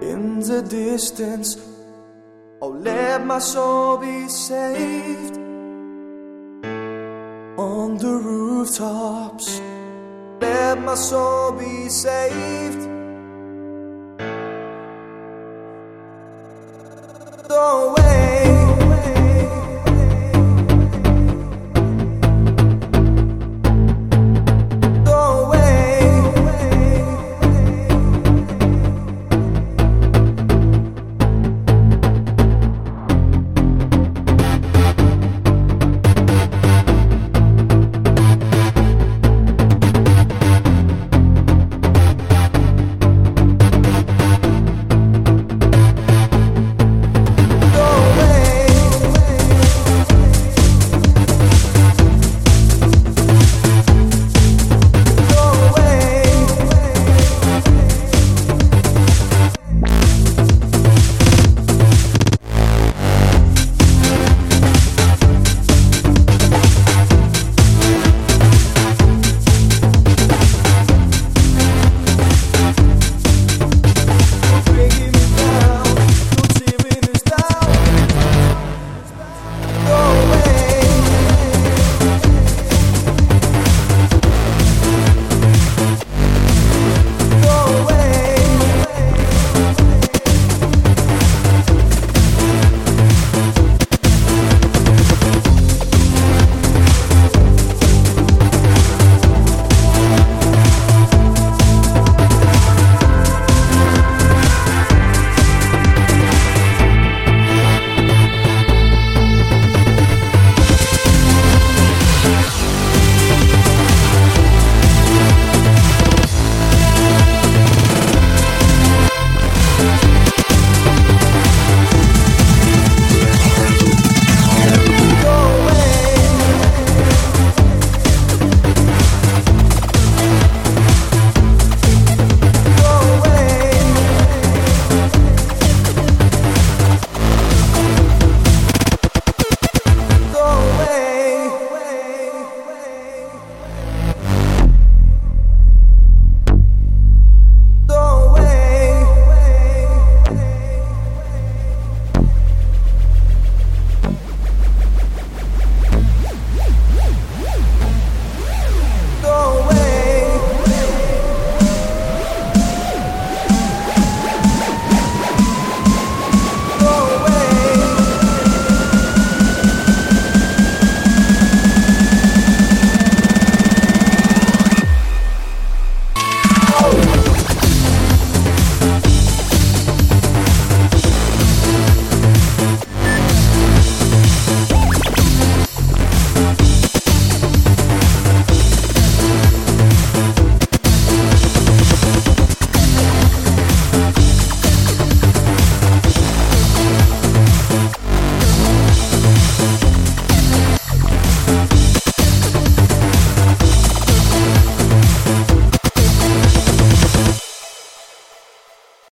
In the distance, oh, let my soul be saved. On the rooftops, let my soul be saved. Don't wait.